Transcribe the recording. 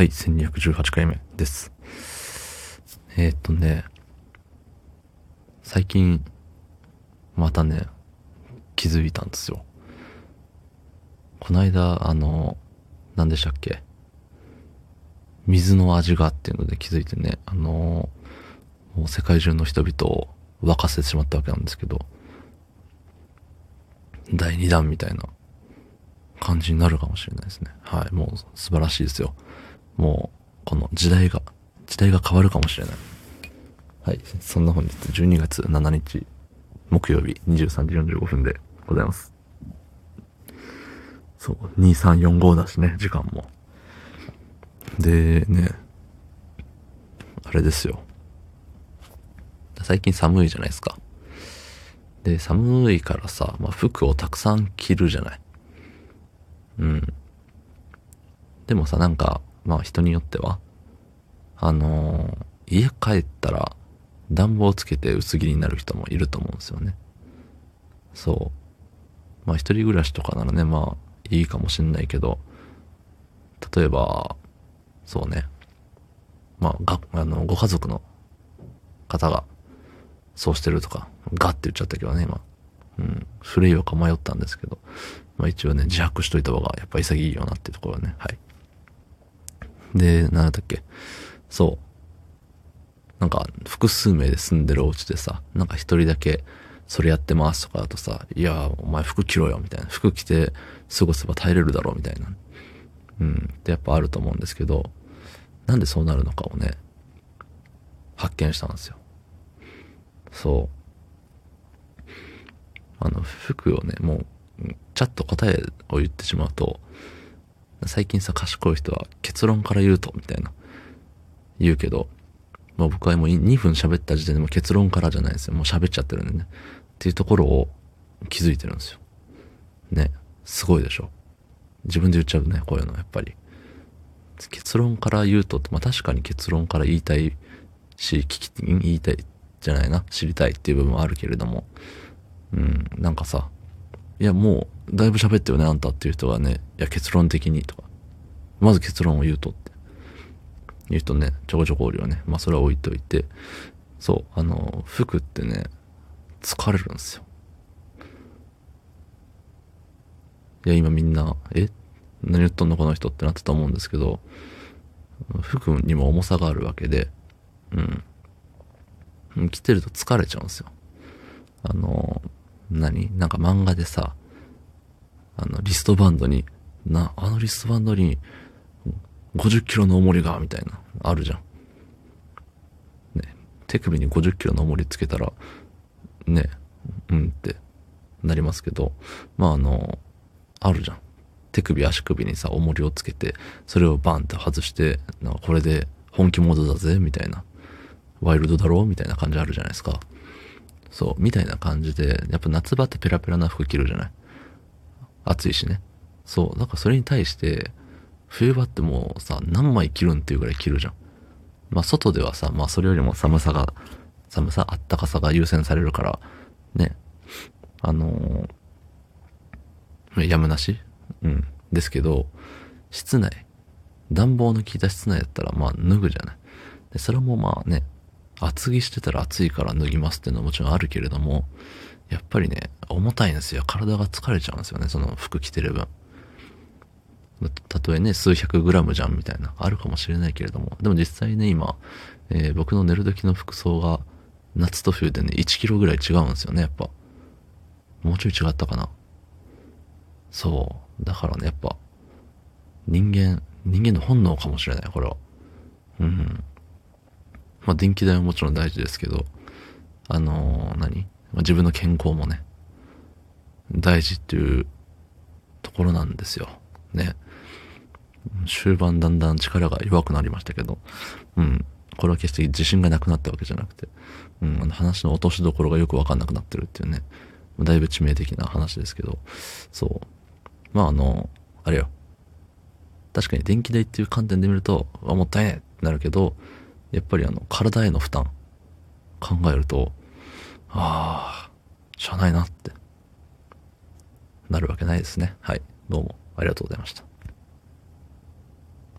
はい、1218回目です。えー、っとね、最近、またね、気づいたんですよ。こないだ、あの、何でしたっけ？水の味がっていうので気づいてね、あの、もう世界中の人々を沸かせてしまったわけなんですけど、第2弾みたいな感じになるかもしれないですね。はい、もう素晴らしいですよ。もう、この時代が、時代が変わるかもしれない。はい、そんな本日12月7日、木曜日23時45分でございます。そう、2345だしね、時間も。で、ね、あれですよ。最近寒いじゃないですか。で、寒いからさ、まあ、服をたくさん着るじゃない。うん。でもさ、なんか、まあ人によっては、あのー家帰ったら暖房つけて薄着になる人もいると思うんですよね。そう。まあ一人暮らしとかならね、まあいいかもしんないけど、例えば、そうね。まあ、が、あの、ご家族の方がそうしてるとか、ガッて言っちゃったけどね、今。うん。触れようか迷ったんですけど、まあ一応ね、自白しといた方がやっぱ潔いよなっていうところはね、はい。で、なんだっけ。そう。なんか、複数名で住んでるお家でさ、なんか一人だけ、それやってますとかだとさ、いや、お前服着ろよ、みたいな。服着て過ごせば耐えれるだろう、みたいな。うん。ってやっぱあると思うんですけど、なんでそうなるのかをね、発見したんですよ。そう。あの、服をね、もう、ちゃっと答えを言ってしまうと、最近さ、賢い人は結論から言うと、みたいな、言うけど、もう僕はもう2分喋った時点でも結論からじゃないですよ。もう喋っちゃってるんでね。っていうところを気づいてるんですよ。ね。すごいでしょ。自分で言っちゃうね、こういうの、やっぱり。結論から言うとって、まあ確かに結論から言いたいし、聞き、言いたいじゃないな、知りたいっていう部分はあるけれども、うん、なんかさ、いやもう、だいぶ喋ったよね、あんたっていう人がね、いや結論的にとか、まず結論を言うとって、いう人ね、ちょこちょこおるよね。まあそれは置いといて、そう、あの、服ってね、疲れるんですよ。いや、今みんな、え？何言っとんのこの人ってなってたと思うんですけど、服にも重さがあるわけで、うん。着てると疲れちゃうんですよ。あの、何？なんか漫画でさ、あの、リストバンドに、な、あのリストバンドに、50キロの重りが、みたいな、あるじゃん。ね、手首に50キロの重りつけたら、ね、うんってなりますけど、まああの、あるじゃん。手首足首にさ、重りをつけて、それをバンって外して、なんかこれで本気モードだぜ、みたいな。ワイルドだろうみたいな感じあるじゃないですか。そう、みたいな感じで、やっぱ夏場ってペラペラな服着るじゃない。暑いしね。そう、だからそれに対して、冬場ってもうさ、何枚着るんっていうぐらい着るじゃん。まあ外ではさ、まあそれよりも寒さが、寒さ、あったかさが優先されるから、ね。あのー、やむなし？うん。ですけど、室内、暖房の効いた室内だったらまあ脱ぐじゃない。で、それもまあね、厚着してたら暑いから脱ぎますっていうのはもちろんあるけれども、やっぱりね、重たいんですよ。体が疲れちゃうんですよね、その服着てる分。たとえね、数百グラムじゃんみたいな、あるかもしれないけれども、でも実際ね、今、えー僕の寝る時の服装が、夏と冬でね、1キロぐらい違うんですよね、やっぱ。もうちょい違ったかな。そう。だからね、やっぱ、人間、人間の本能かもしれない、これは。うん。まあ、電気代はもちろん大事ですけど、あのー何、まあ、自分の健康もね、大事っていうところなんですよ。ね。終盤だんだん力が弱くなりましたけど、うん。これは決して自信がなくなったわけじゃなくて、うん、あの話の落としどころがよくわかんなくなってるっていうね、だいぶ致命的な話ですけど、そう。まああの、あれよ。確かに電気代っていう観点で見ると、あ、もったいねえってなるけど、やっぱりあの、体への負担、考えると、ああ、しゃあないなって、なるわけないですね。はい。どうもありがとうございました。